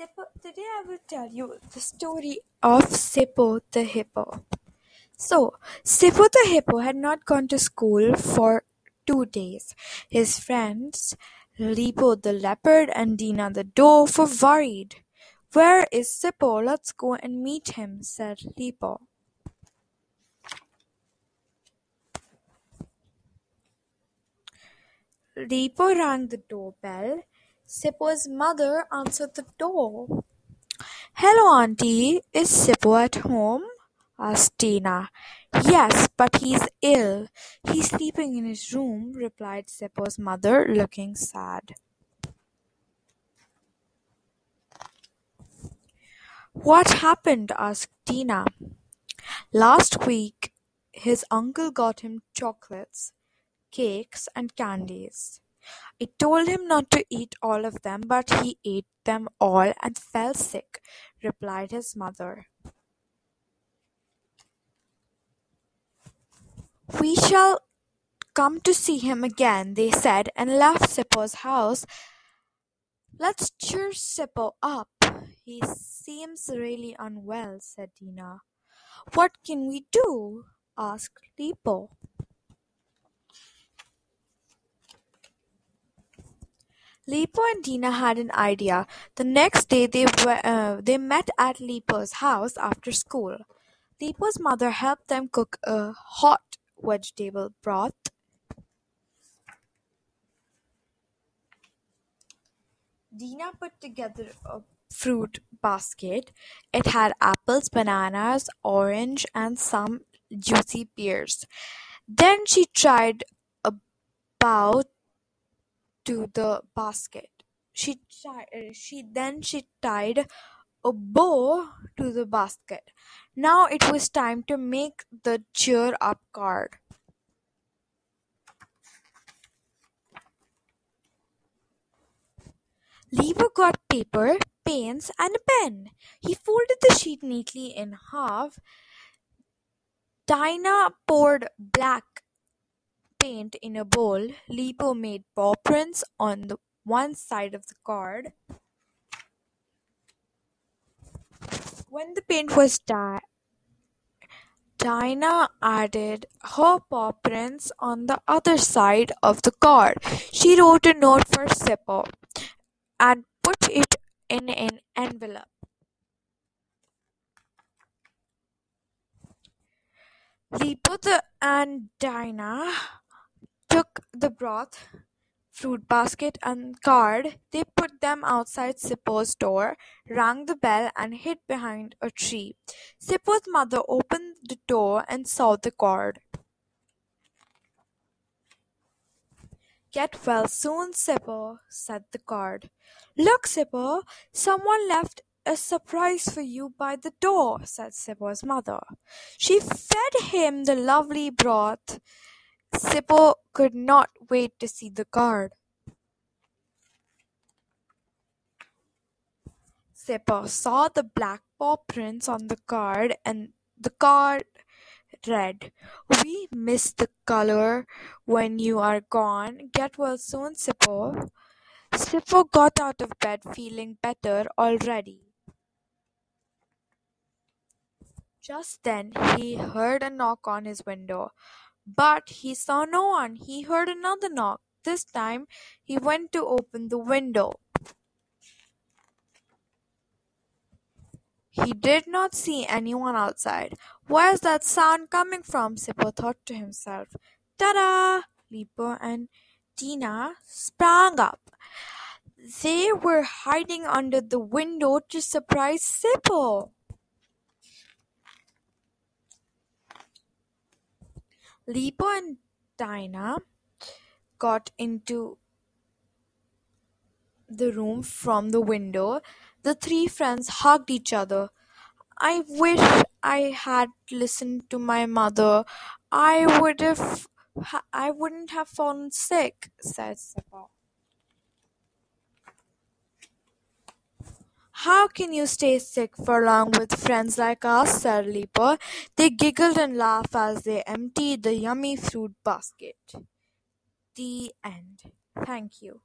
Today I will tell you the story of Sippo the Hippo. So, Sippo the Hippo had not gone to school for two days. His friends, Lipo the leopard and Dina the dove, were worried. Where is Sippo? Let's go and meet him, said Lipo. Lipo rang the doorbell. Sippo's mother answered the door. "Hello, auntie. Is Sippo at home?" asked Tina. "Yes, but he's ill. He's sleeping in his room," replied Sippo's mother, looking sad. "What happened?" asked Tina. "Last week his uncle got him chocolates, cakes, and candies. I told him not to eat all of them, but he ate them all and fell sick," replied his mother. "We shall come to see him again," they said, and left Sippo's house. "Let's cheer Sippo up. He seems really unwell," said Tina. "What can we do?" asked Lipo. Lipo and Tina had an idea. The next day they uh, they met at Lipo's house after school. Lipo's mother helped them cook a hot vegetable broth. Dina put together a fruit basket. It had apples, bananas, orange, and some juicy pears. Then she tried a bow to the basket. She she then she tied a bow to the basket. Now it was time to make the cheer up card. Lipo got paper, paints, and a pen. He folded the sheet neatly in half. Dinah poured black paint in a bowl, Lipo made paw prints on the one side of the card. When the paint was dry, Dinah added her paw prints on the other side of the card. She wrote a note for Sippo and put it in an envelope. Lipo and Dinah the broth, fruit basket, and card, they put them outside Sippo's door, rang the bell, and hid behind a tree. Sippo's mother opened the door and saw the card. Get well soon, Sippo, said the card. Look, Sippo, someone left a surprise for you by the door, said Sippo's mother. She fed him the lovely broth Sippo could not wait to see the card. Sippo saw the black paw prints on the card and the card read, We miss the color when you are gone. Get well soon, Sippo. Sippo got out of bed feeling better already. Just then he heard a knock on his window. But he saw no one. He heard another knock. This time he went to open the window. He did not see anyone outside. Where's that sound coming from? Sippo thought to himself. Ta-da! Lipo and Tina sprang up. They were hiding under the window to surprise Sippo. Lipo and Dinah got into the room from the window. The three friends hugged each other. I wish I had listened to my mother. I would have I wouldn't have fallen sick, said Sippo. How can you stay sick for long with friends like us, said Lipo. They giggled and laughed as they emptied the yummy fruit basket. The end. Thank you.